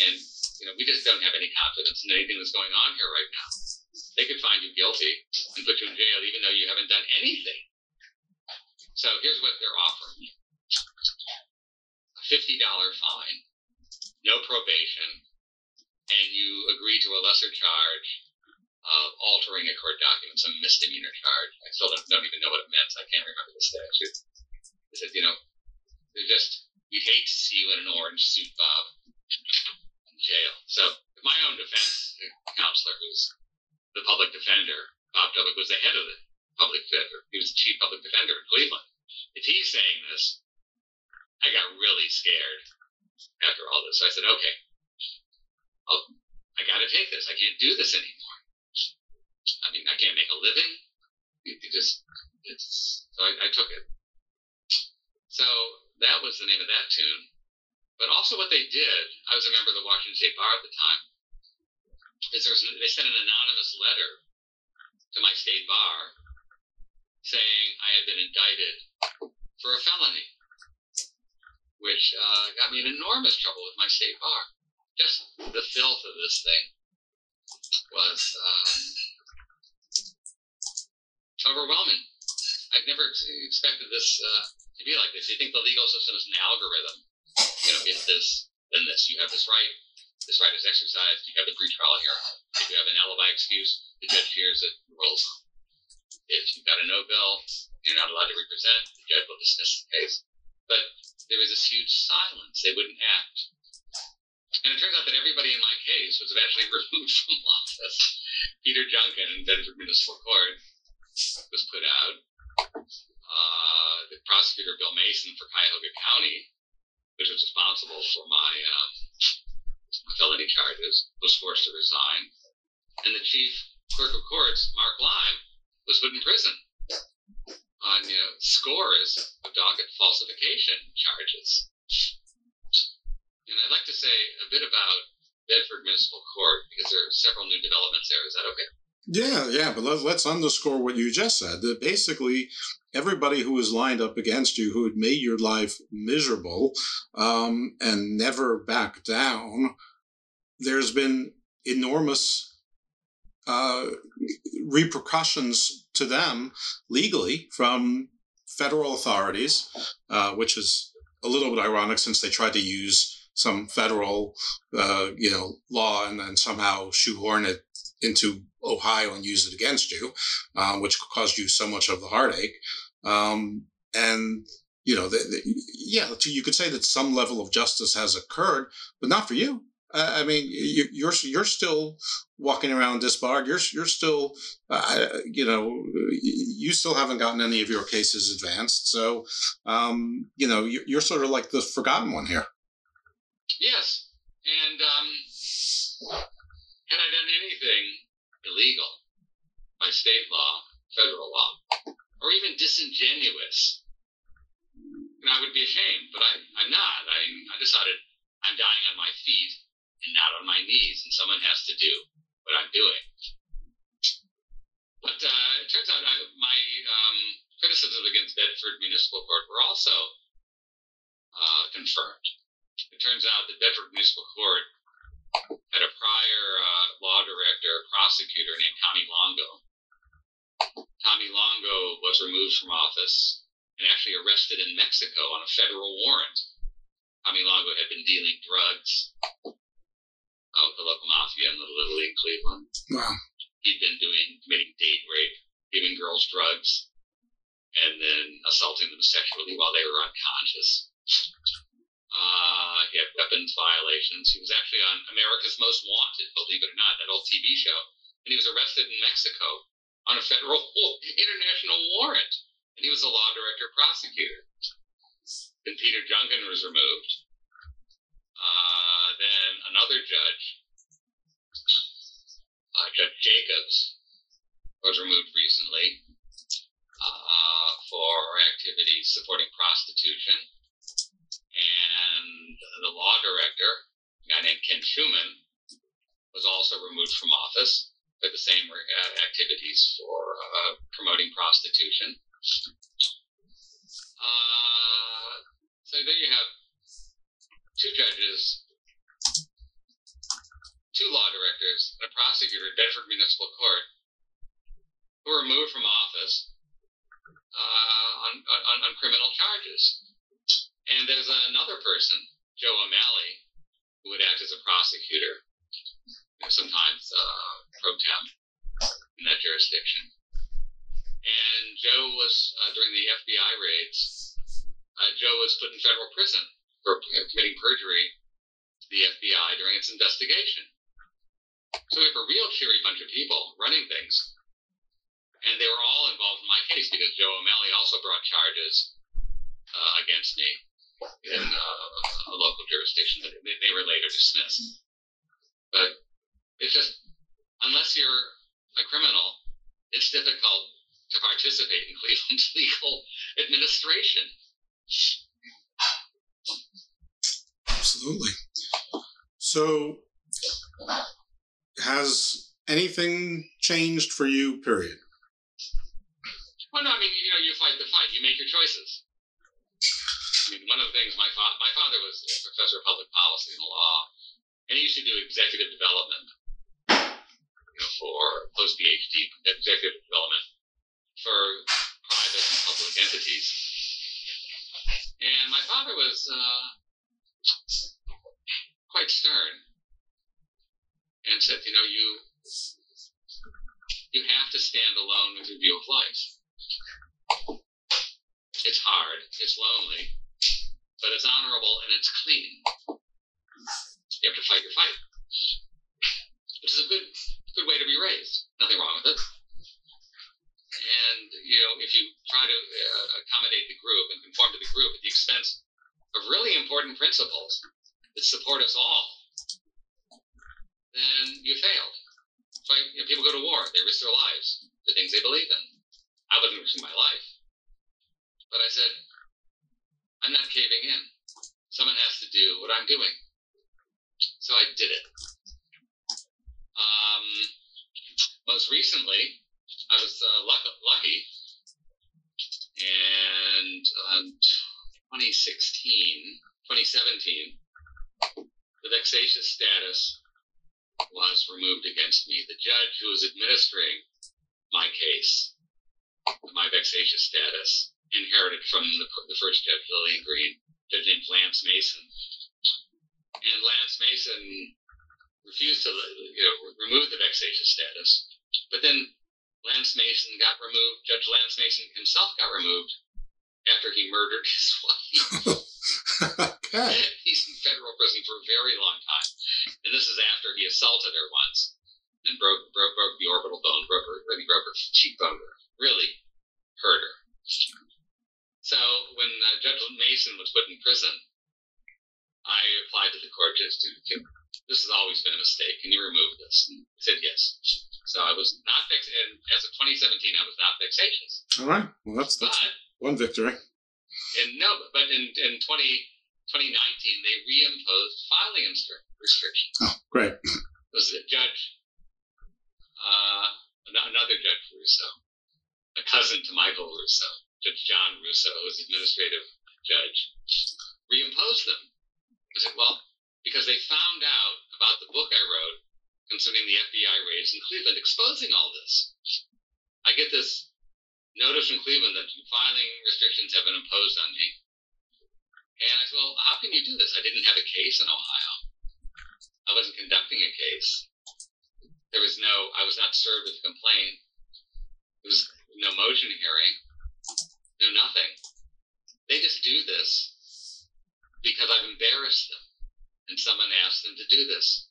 And, you know, we just don't have any confidence in anything that's going on here right now. They could find you guilty and put you in jail even though you haven't done anything. So here's what they're offering you a $50 fine, no probation, and you agree to a lesser charge of altering a court document, some misdemeanor charge. I still don't, don't even know what it meant. I can't remember the statute. They said, you know, they're just, we'd hate to see you in an orange suit, Bob, jail. So, my own defense counselor, who's the public defender, Bob Tobik, was the head of the public defender. He was the chief public defender in Cleveland if he's saying this, I got really scared after all this. So I said, okay, I'll, I got to take this. I can't do this anymore. I mean, I can't make a living. You just, it's, so I, I took it. So that was the name of that tune. But also what they did, I was a member of the Washington State Bar at the time, is was, they sent an anonymous letter to my state bar saying I had been indicted for a felony, which uh, got me in enormous trouble with my state bar. Just the filth of this thing was um, overwhelming. I've never expected this uh, to be like this. You think the legal system is an algorithm. You know, if this, then this. You have this right. This right is exercised. You have the pretrial hearing. If you have an alibi excuse, the judge hears it, rolls on. If you've got a no bill, you're not allowed to represent. The judge will dismiss the case. But there was this huge silence. They wouldn't act. And it turns out that everybody in my case was eventually removed from office. Peter Junkin in Bedford Municipal Court was put out. Uh, the prosecutor, Bill Mason, for Cuyahoga County, which was responsible for my um, felony charges, was forced to resign. And the chief clerk of courts, Mark Lime, was put in prison on you know, scores of docket falsification charges. And I'd like to say a bit about Bedford Municipal Court because there are several new developments there. Is that okay? Yeah, yeah, but let, us underscore what you just said. That basically, everybody who was lined up against you, who had made your life miserable um, and never backed down, there's been enormous uh, repercussions to them legally from federal authorities, uh, which is a little bit ironic since they tried to use some federal, uh, you know, law and then somehow shoehorn it into Ohio and use it against you, uh, which caused you so much of the heartache. Um, and you know, the, the, yeah, you could say that some level of justice has occurred, but not for you. I mean, you, you're you're still walking around disbarred. You're you're still, uh, you know, you still haven't gotten any of your cases advanced. So, um, you know, you're, you're sort of like the forgotten one here. Yes, and um, had I done anything illegal by state law, federal law, or even disingenuous, And I would be ashamed. But I, I'm not. I, I decided I'm dying on my feet and not on my knees, and someone has to do what I'm doing. But uh, it turns out I, my um, criticisms against Bedford Municipal Court were also uh, confirmed. It turns out that Bedford Municipal Court had a prior uh, law director, prosecutor named Tommy Longo. Tommy Longo was removed from office and actually arrested in Mexico on a federal warrant. Tommy Longo had been dealing drugs out the local mafia in the Little League Cleveland. Wow. He'd been doing committing date rape, giving girls drugs. and then assaulting them sexually while they were unconscious. Uh, he had weapons violations. He was actually on America's Most Wanted, believe it or not, that old TV show. And he was arrested in Mexico on a federal international warrant. And he was a law director prosecutor. Then Peter Junkin was removed. Uh, then another judge, uh, Judge Jacobs, was removed recently uh, for activities supporting prostitution. The law director, a guy named Ken Schuman, was also removed from office for the same uh, activities for uh, promoting prostitution. Uh, so there you have two judges, two law directors, and a prosecutor at Bedford Municipal Court who were removed from office uh, on, on, on criminal charges. And there's another person, Joe O'Malley, who would act as a prosecutor, you know, sometimes uh, pro tem in that jurisdiction. And Joe was, uh, during the FBI raids, uh, Joe was put in federal prison for committing perjury to the FBI during its investigation. So we have a real cheery bunch of people running things and they were all involved in my case because Joe O'Malley also brought charges uh, against me in uh, a local jurisdiction that they were later dismissed. But it's just, unless you're a criminal, it's difficult to participate in Cleveland's legal administration. Absolutely. So, has anything changed for you, period? Well, no, I mean, you know, you fight the fight. You make your choices. Mean, one of the things my father, my father was a professor of public policy and law, and he used to do executive development, you know, for post PhD executive development for private and public entities. And my father was uh, quite stern and said, you know, you you have to stand alone with your view of life. It's hard, it's lonely, but it's honorable and it's clean. You have to fight your fight, which is a good good way to be raised. Nothing wrong with it. And you know, if you try to uh, accommodate the group and conform to the group at the expense of really important principles that support us all, then you failed. So you know, people go to war; they risk their lives for things they believe in. I wasn't risking my life. But I said, I'm not caving in. Someone has to do what I'm doing. So I did it. Um, most recently, I was uh, lucky, and um, 2016, 2017, the vexatious status was removed against me. The judge who was administering my case, my vexatious status, inherited from the, the first judge, Lillian Greene, judge named Lance Mason. And Lance Mason refused to you know, remove the vexatious status. But then Lance Mason got removed, Judge Lance Mason himself got removed after he murdered his wife. okay. He's in federal prison for a very long time. And this is after he assaulted her once and broke broke, broke the orbital bone, broke her, really broke her cheekbone, really hurt her. So when uh, Judge Mason was put in prison, I applied to the court just to, this has always been a mistake. Can you remove this? And he said yes. So I was not fixed. And as of 2017, I was not vexatious. All right. Well, that's, that's But one victory. and no, but in, in 20, 2019, they reimposed filing restrictions. Oh, great. It was a judge, uh, ano- another Judge Russo, a cousin to Michael Russo, Judge John Russo, who's administrative judge, reimposed them. I said, well, because they found out about the book I wrote concerning the FBI raids in Cleveland, exposing all this. I get this notice from Cleveland that filing restrictions have been imposed on me. And I said, well, how can you do this? I didn't have a case in Ohio. I wasn't conducting a case. There was no, I was not served with a complaint. There was no motion hearing. Know nothing. They just do this because I've embarrassed them and someone asked them to do this.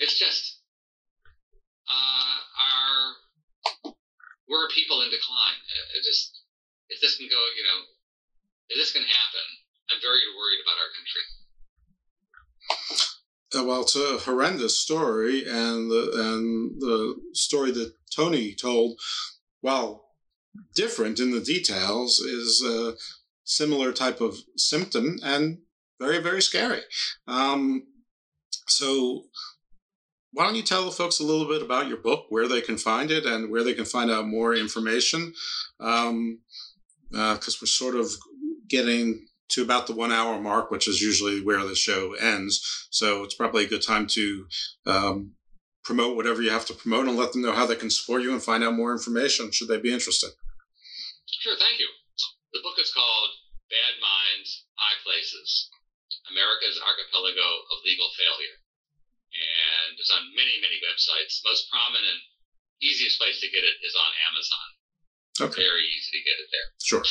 It's just uh, our we're a people in decline. It just if this can go, you know, if this can happen, I'm very worried about our country. Uh, well, it's a horrendous story, and the and the story that Tony told, while different in the details, is a similar type of symptom and very very scary. Um, so, why don't you tell the folks a little bit about your book, where they can find it, and where they can find out more information? Because um, uh, we're sort of getting to about the one hour mark, which is usually where the show ends. So it's probably a good time to um, promote whatever you have to promote and let them know how they can support you and find out more information should they be interested. Sure, thank you. The book is called Bad Minds, High Places America's Archipelago of Legal Failure. And it's on many, many websites. Most prominent, easiest place to get it is on Amazon. Okay. Very easy to get it there. Sure.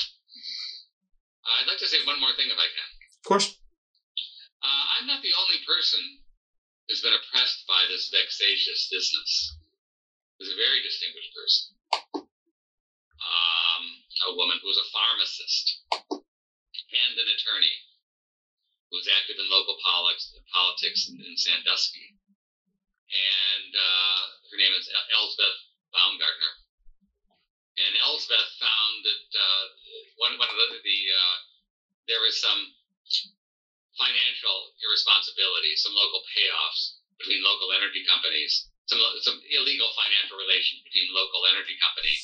I'd like to say one more thing if I can. Of course. Uh, I'm not the only person who's been oppressed by this vexatious business. There's a very distinguished person. Um, a woman who was a pharmacist and an attorney who was active in local politics, politics in, in Sandusky. And uh, her name is Elsebeth Baumgartner. And Elsebeth found that uh, one, one of the, the uh, there was some financial irresponsibility, some local payoffs between local energy companies, some some illegal financial relations between local energy companies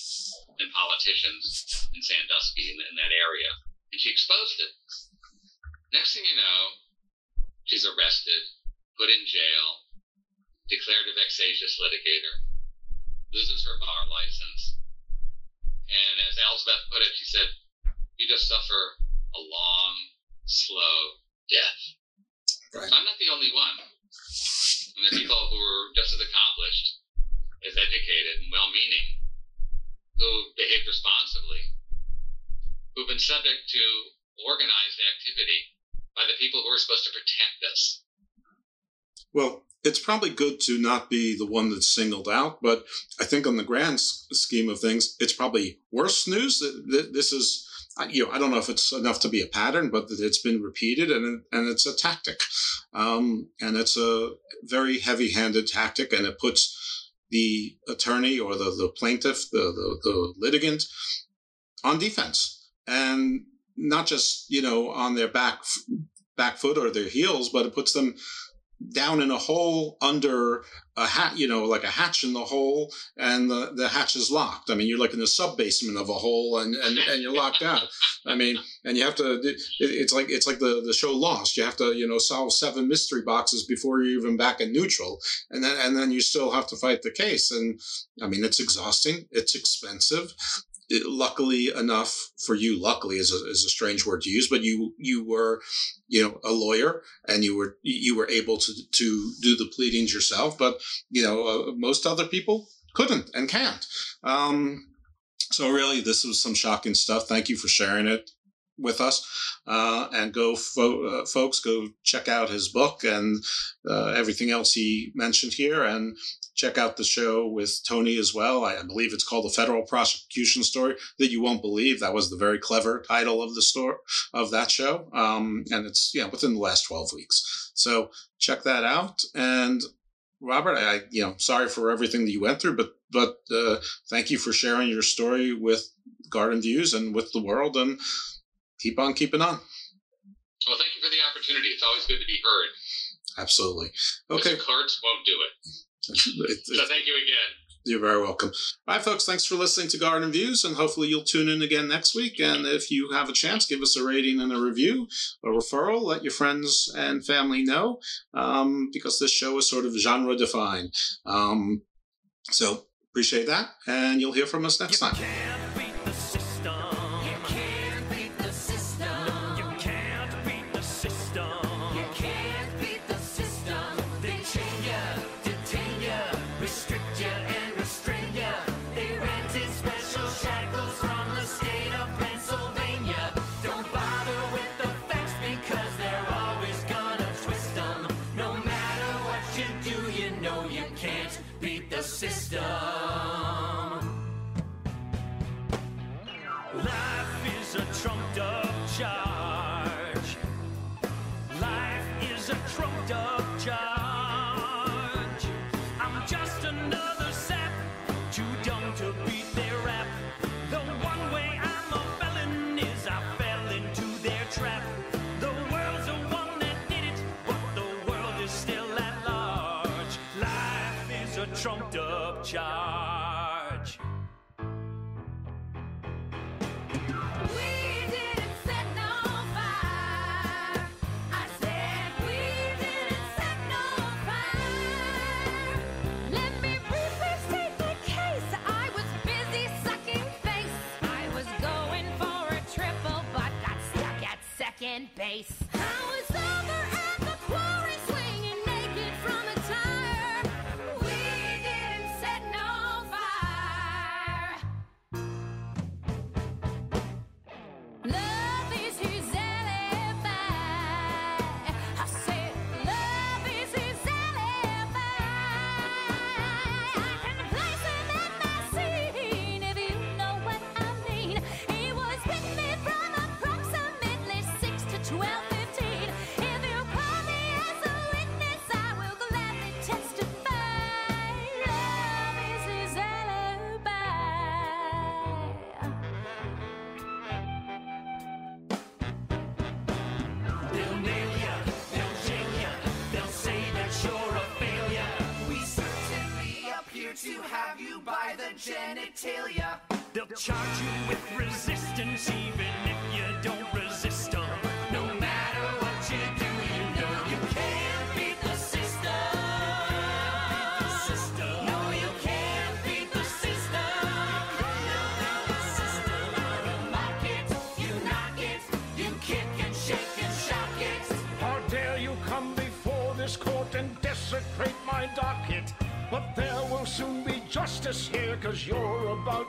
and politicians in Sandusky in, in that area, and she exposed it. Next thing you know, she's arrested, put in jail, declared a vexatious litigator, loses her bar license, and as Elsebeth put it, she said, You just suffer a long, slow death. Right. I'm not the only one. And there are people who are just as accomplished, as educated, and well meaning, who behaved responsibly, who've been subject to organized activity by the people who are supposed to protect us. Well, it's probably good to not be the one that's singled out, but I think on the grand scheme of things, it's probably worse news. That This is, you know, I don't know if it's enough to be a pattern, but it's been repeated and and it's a tactic, um, and it's a very heavy-handed tactic, and it puts the attorney or the the plaintiff, the the, the litigant, on defense, and not just you know on their back back foot or their heels, but it puts them down in a hole under a hat, you know, like a hatch in the hole, and the, the hatch is locked. I mean, you're like in the sub basement of a hole, and, and, and you're locked out. I mean, and you have to. It, it's like it's like the, the show Lost. You have to you know solve seven mystery boxes before you're even back in neutral, and then and then you still have to fight the case. And I mean, it's exhausting. It's expensive luckily enough for you, luckily is a, is a strange word to use, but you you were, you know, a lawyer and you were you were able to to do the pleadings yourself. But you know, uh, most other people couldn't and can't. Um, so really, this was some shocking stuff. Thank you for sharing it with us. Uh, and go, fo- uh, folks, go check out his book and uh, everything else he mentioned here. And check out the show with Tony as well. I believe it's called the Federal Prosecution Story that you won't believe. That was the very clever title of the story of that show, um, and it's yeah within the last twelve weeks. So check that out. And Robert, I you know sorry for everything that you went through, but but uh, thank you for sharing your story with Garden Views and with the world, and keep on keeping on. Well, thank you for the opportunity. It's always good to be heard. Absolutely. Okay. Cards won't do it so thank you again. You're very welcome. All right, folks, thanks for listening to Garden Views, and hopefully you'll tune in again next week. And if you have a chance, give us a rating and a review, a referral, let your friends and family know, um, because this show is sort of genre defined. Um, so appreciate that, and you'll hear from us next time. special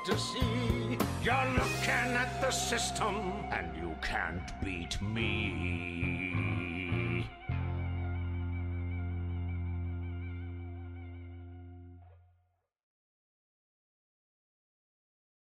to see. You're looking at the system, and you can't beat me.